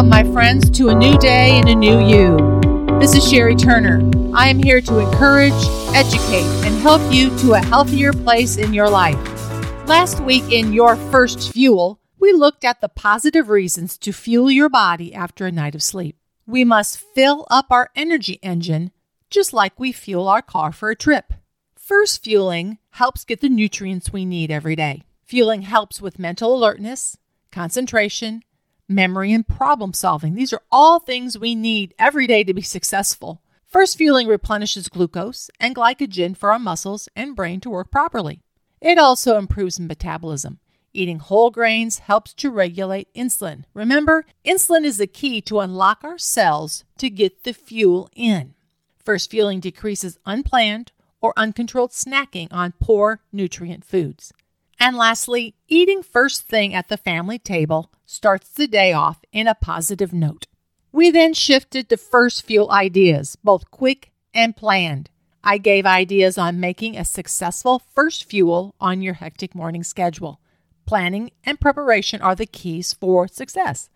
Welcome, my friends, to a new day and a new you. This is Sherry Turner. I am here to encourage, educate, and help you to a healthier place in your life. Last week in Your First Fuel, we looked at the positive reasons to fuel your body after a night of sleep. We must fill up our energy engine just like we fuel our car for a trip. First fueling helps get the nutrients we need every day. Fueling helps with mental alertness, concentration, memory, and problem solving. These are all things we need every day to be successful. First fueling replenishes glucose and glycogen for our muscles and brain to work properly. It also improves metabolism. Eating whole grains helps to regulate insulin. Remember, insulin is the key to unlock our cells to get the fuel in. First fueling decreases unplanned or uncontrolled snacking on poor nutrient foods. And lastly, eating first thing at the family table starts the day off in a positive note. We then shifted to first fuel ideas, both quick and planned. I gave ideas on making a successful first fuel on your hectic morning schedule. Planning and preparation are the keys for success.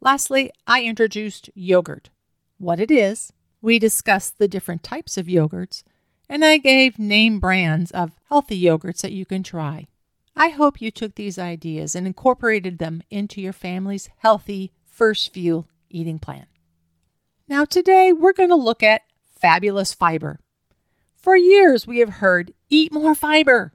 Lastly, I introduced yogurt, what it is. We discussed the different types of yogurts, and I gave name brands of healthy yogurts that you can try. I hope you took these ideas and incorporated them into your family's healthy first fuel eating plan. Now, today we're going to look at fabulous fiber. For years, we have heard eat more fiber.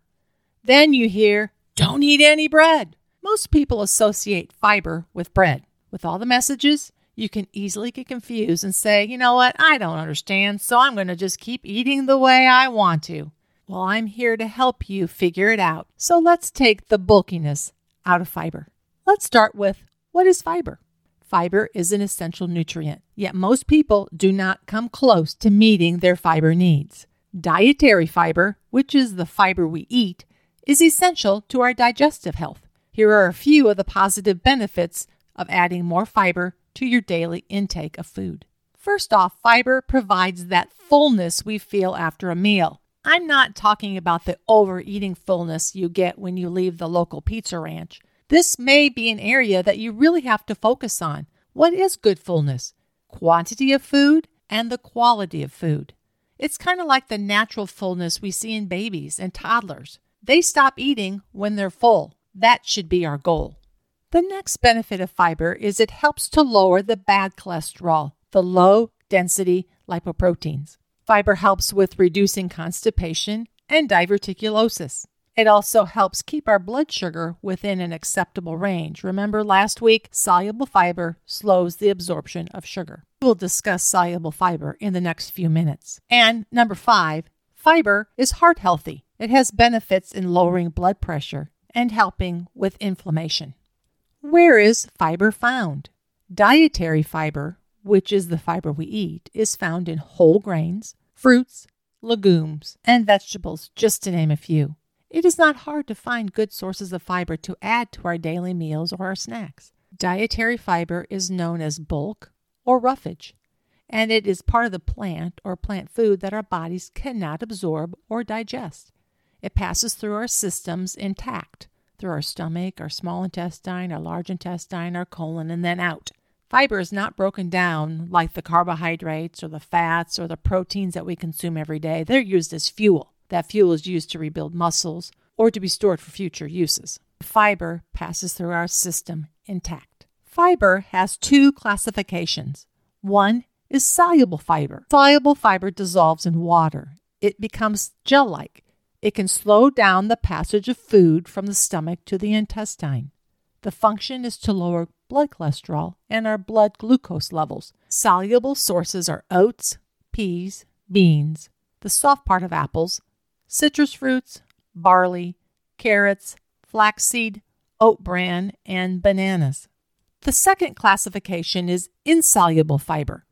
Then you hear don't eat any bread. Most people associate fiber with bread. With all the messages, you can easily get confused and say, you know what, I don't understand, so I'm going to just keep eating the way I want to. Well, I'm here to help you figure it out. So let's take the bulkiness out of fiber. Let's start with what is fiber? Fiber is an essential nutrient, yet most people do not come close to meeting their fiber needs. Dietary fiber, which is the fiber we eat, is essential to our digestive health. Here are a few of the positive benefits of adding more fiber to your daily intake of food. First off, fiber provides that fullness we feel after a meal. I'm not talking about the overeating fullness you get when you leave the local pizza ranch. This may be an area that you really have to focus on. What is good fullness? Quantity of food and the quality of food. It's kind of like the natural fullness we see in babies and toddlers. They stop eating when they're full. That should be our goal. The next benefit of fiber is it helps to lower the bad cholesterol, the low density lipoproteins. Fiber helps with reducing constipation and diverticulosis. It also helps keep our blood sugar within an acceptable range. Remember last week, soluble fiber slows the absorption of sugar. We'll discuss soluble fiber in the next few minutes. And number five, fiber is heart healthy. It has benefits in lowering blood pressure and helping with inflammation. Where is fiber found? Dietary fiber, which is the fiber we eat, is found in whole grains, fruits, legumes, and vegetables, just to name a few. It is not hard to find good sources of fiber to add to our daily meals or our snacks. Dietary fiber is known as bulk or roughage, and it is part of the plant or plant food that our bodies cannot absorb or digest. It passes through our systems intact, through our stomach, our small intestine, our large intestine, our colon, and then out. Fiber is not broken down like the carbohydrates or the fats or the proteins that we consume every day. They're used as fuel. That fuel is used to rebuild muscles or to be stored for future uses. Fiber passes through our system intact. Fiber has two classifications. One is soluble fiber. Soluble fiber dissolves in water. It becomes gel like. It can slow down the passage of food from the stomach to the intestine. The function is to lower blood cholesterol, and our blood glucose levels. Soluble sources are oats, peas, beans, the soft part of apples, citrus fruits, barley, carrots, flaxseed, oat bran, and bananas. The second classification is insoluble fiber.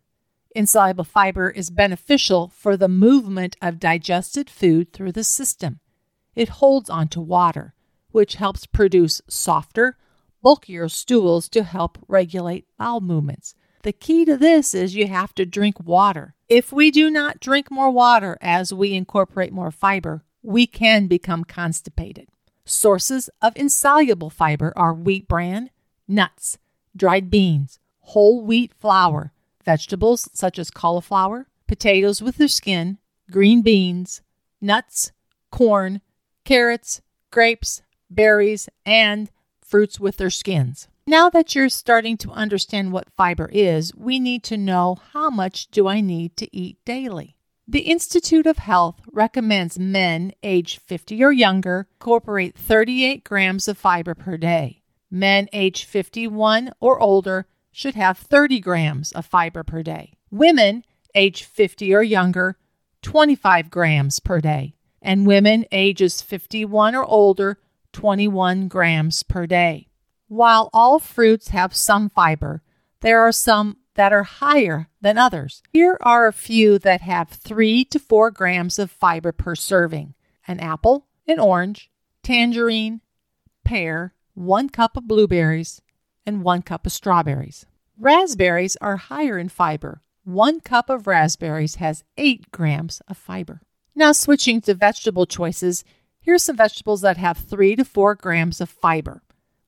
Insoluble fiber is beneficial for the movement of digested food through the system. It holds onto water, which helps produce softer, bulkier stools to help regulate bowel movements. The key to this is you have to drink water. If we do not drink more water as we incorporate more fiber, we can become constipated. Sources of insoluble fiber are wheat bran, nuts, dried beans, whole wheat flour, vegetables such as cauliflower, potatoes with their skin, green beans, nuts, corn, carrots, grapes, berries, and fruits with their skins. Now that you're starting to understand what fiber is, we need to know how much do I need to eat daily. The Institute of Health recommends men aged 50 or younger incorporate 38 grams of fiber per day. Men aged 51 or older should have 30 grams of fiber per day. Women aged 50 or younger, 25 grams per day. And women ages 51 or older, 21 grams per day. While all fruits have some fiber, there are some that are higher than others. Here are a few that have 3 to 4 grams of fiber per serving an apple, an orange, tangerine, pear, 1 cup of blueberries, and 1 cup of strawberries. Raspberries are higher in fiber. 1 cup of raspberries has 8 grams of fiber. Now, switching to vegetable choices, here's some vegetables that have 3 to 4 grams of fiber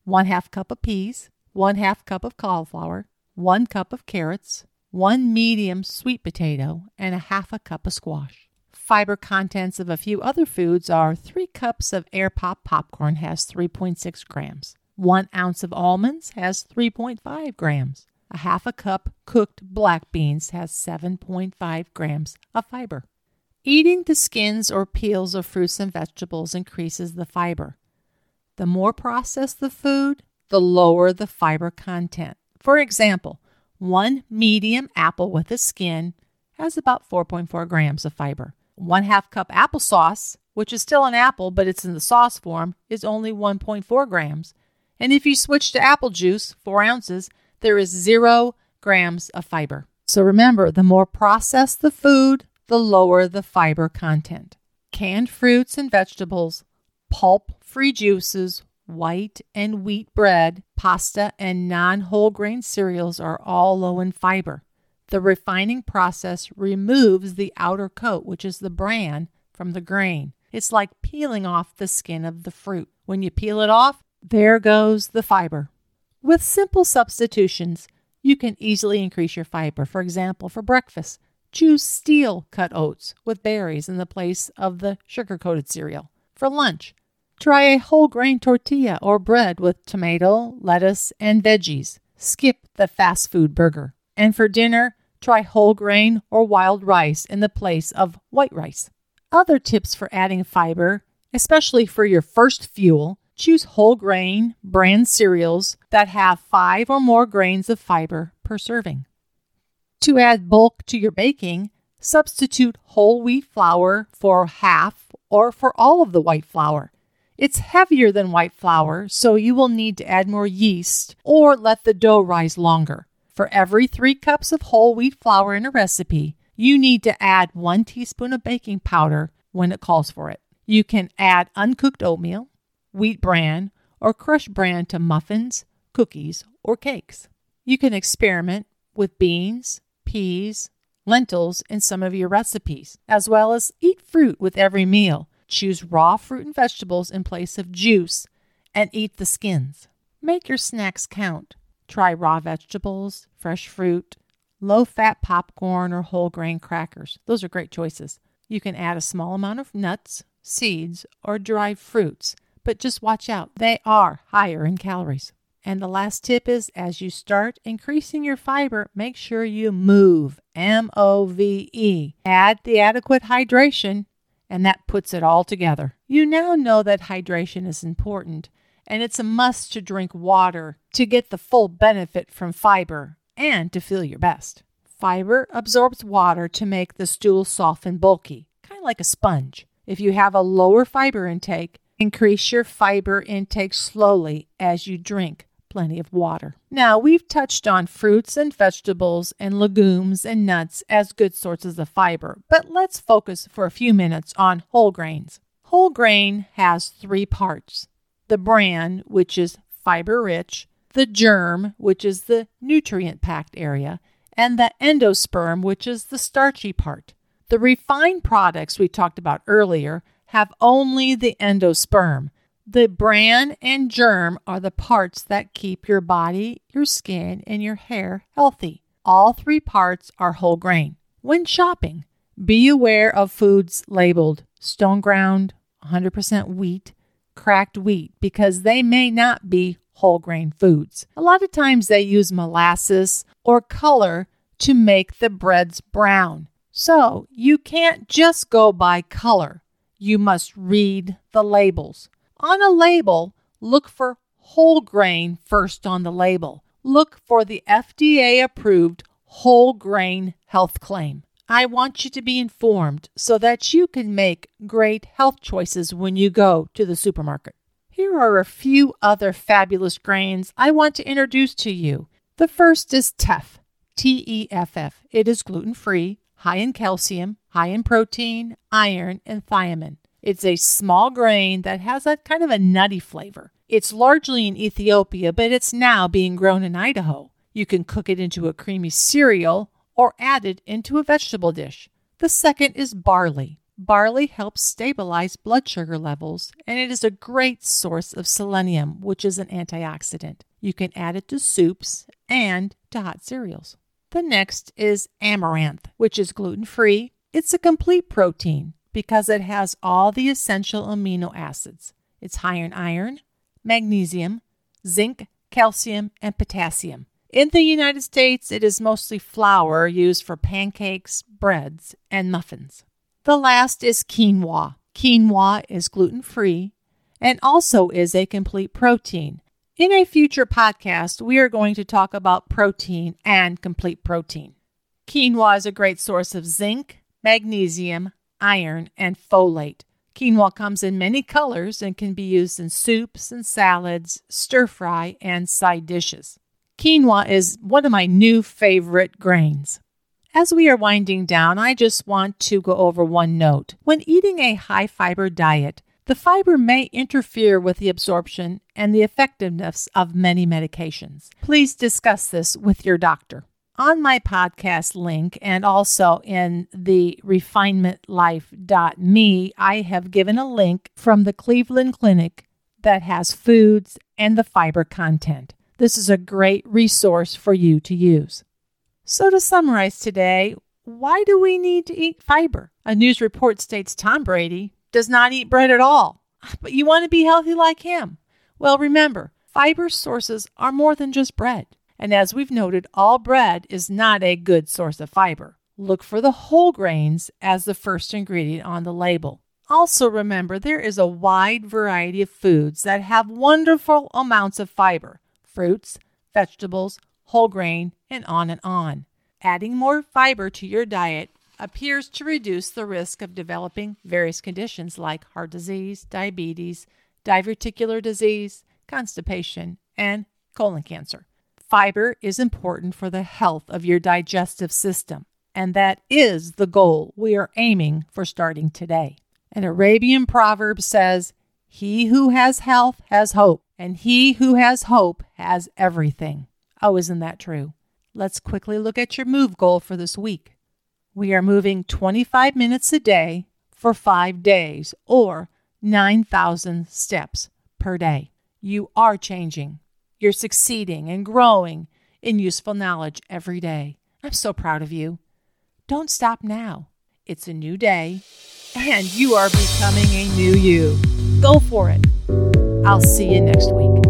one half cup of peas, one half cup of cauliflower, one cup of carrots, one medium sweet potato, and a half a cup of squash. Fiber contents of a few other foods are 3 cups of air pop popcorn has 3.6 grams. 1 ounce of almonds has 3.5 grams. A half a cup cooked black beans has 7.5 grams of fiber. Eating the skins or peels of fruits and vegetables increases the fiber. The more processed the food, the lower the fiber content. For example, one medium apple with a skin has about 4.4 grams of fiber. One half cup applesauce, which is still an apple but it's in the sauce form, is only 1.4 grams. And if you switch to apple juice, 4 ounces, there is 0 grams of fiber. So remember, the more processed the food, the lower the fiber content. Canned fruits and vegetables pulp free juices, white and wheat bread, pasta, and non whole grain cereals are all low in fiber. The refining process removes the outer coat, which is the bran, from the grain. It's like peeling off the skin of the fruit. When you peel it off, there goes the fiber. With simple substitutions, you can easily increase your fiber. For example, for breakfast, choose steel cut oats with berries in the place of the sugar coated cereal. For lunch, try a whole grain tortilla or bread with tomato, lettuce, and veggies. Skip the fast food burger. And for dinner, try whole grain or wild rice in the place of white rice. Other tips for adding fiber, especially for your first fuel, choose whole grain bran cereals that have five or more grains of fiber per serving. To add bulk to your baking, substitute whole wheat flour for half or for all of the white flour. It's heavier than white flour, so you will need to add more yeast or let the dough rise longer. For every three cups of whole wheat flour in a recipe, you need to add one teaspoon of baking powder when it calls for it. You can add uncooked oatmeal, wheat bran, or crushed bran to muffins, cookies, or cakes. You can experiment with beans, peas, lentils in some of your recipes, as well as eat fruit with every meal. Choose raw fruit and vegetables in place of juice and eat the skins. Make your snacks count. Try raw vegetables, fresh fruit, low fat popcorn, or whole grain crackers. Those are great choices. You can add a small amount of nuts, seeds, or dried fruits, but just watch out. They are higher in calories. And the last tip is as you start increasing your fiber, make sure you move. M O V E. Add the adequate hydration, and that puts it all together. You now know that hydration is important, and it's a must to drink water to get the full benefit from fiber and to feel your best. Fiber absorbs water to make the stool soft and bulky, kind of like a sponge. If you have a lower fiber intake, increase your fiber intake slowly as you drink plenty of water. Now, we've touched on fruits and vegetables and legumes and nuts as good sources of fiber, but let's focus for a few minutes on whole grains. Whole grain has three parts the bran, which is fiber rich, the germ, which is the nutrient packed area, and the endosperm, which is the starchy part. The refined products we talked about earlier have only the endosperm, The bran and germ are the parts that keep your body, your skin, and your hair healthy. All three parts are whole grain. When shopping, be aware of foods labeled stone ground, 100% wheat, cracked wheat, because they may not be whole grain foods. A lot of times they use molasses or color to make the breads brown. So you can't just go by color. You must read the labels. On a label, look for whole grain first on the label. Look for the FDA approved whole grain health claim. I want you to be informed so that you can make great health choices when you go to the supermarket. Here are a few other fabulous grains I want to introduce to you. The first is teff, T E F F. It is gluten free, high in calcium, high in protein, iron, and thiamine. It's a small grain that has a kind of a nutty flavor. It's largely in Ethiopia, but it's now being grown in Idaho. You can cook it into a creamy cereal or add it into a vegetable dish. The second is barley. Barley helps stabilize blood sugar levels, and it is a great source of selenium, which is an antioxidant. You can add it to soups and to hot cereals. The next is amaranth, which is gluten free. It's a complete protein because it has all the essential amino acids. It's high in iron, magnesium, zinc, calcium, and potassium. In the United States, it is mostly flour used for pancakes, breads, and muffins. The last is quinoa. Quinoa is gluten free and also is a complete protein. In a future podcast, we are going to talk about protein and complete protein. Quinoa is a great source of zinc, magnesium, iron, and folate. Quinoa comes in many colors and can be used in soups and salads, stir fry, and side dishes. Quinoa is one of my new favorite grains. As we are winding down, I just want to go over one note. When eating a high fiber diet, the fiber may interfere with the absorption and the effectiveness of many medications. Please discuss this with your doctor on my podcast link and also in the refinementlife.me, I have given a link from the Cleveland Clinic that has foods and the fiber content. This is a great resource for you to use. So, to summarize today, why do we need to eat fiber? A news report states Tom Brady does not eat bread at all, but you want to be healthy like him. Well, remember, fiber sources are more than just bread. And as we've noted, all bread is not a good source of fiber. Look for the whole grains as the first ingredient on the label. Also, remember there is a wide variety of foods that have wonderful amounts of fiber fruits, vegetables, whole grain, and on and on. Adding more fiber to your diet appears to reduce the risk of developing various conditions like heart disease, diabetes, diverticular disease, constipation, and colon cancer. Fiber is important for the health of your digestive system, and that is the goal we are aiming for starting today. An Arabian proverb says, He who has health has hope, and he who has hope has everything. Oh, isn't that true? Let's quickly look at your move goal for this week. We are moving 25 minutes a day for five days, or 9,000 steps per day. You are changing. You're succeeding and growing in useful knowledge every day. I'm so proud of you. Don't stop now. It's a new day, and you are becoming a new you. Go for it. I'll see you next week.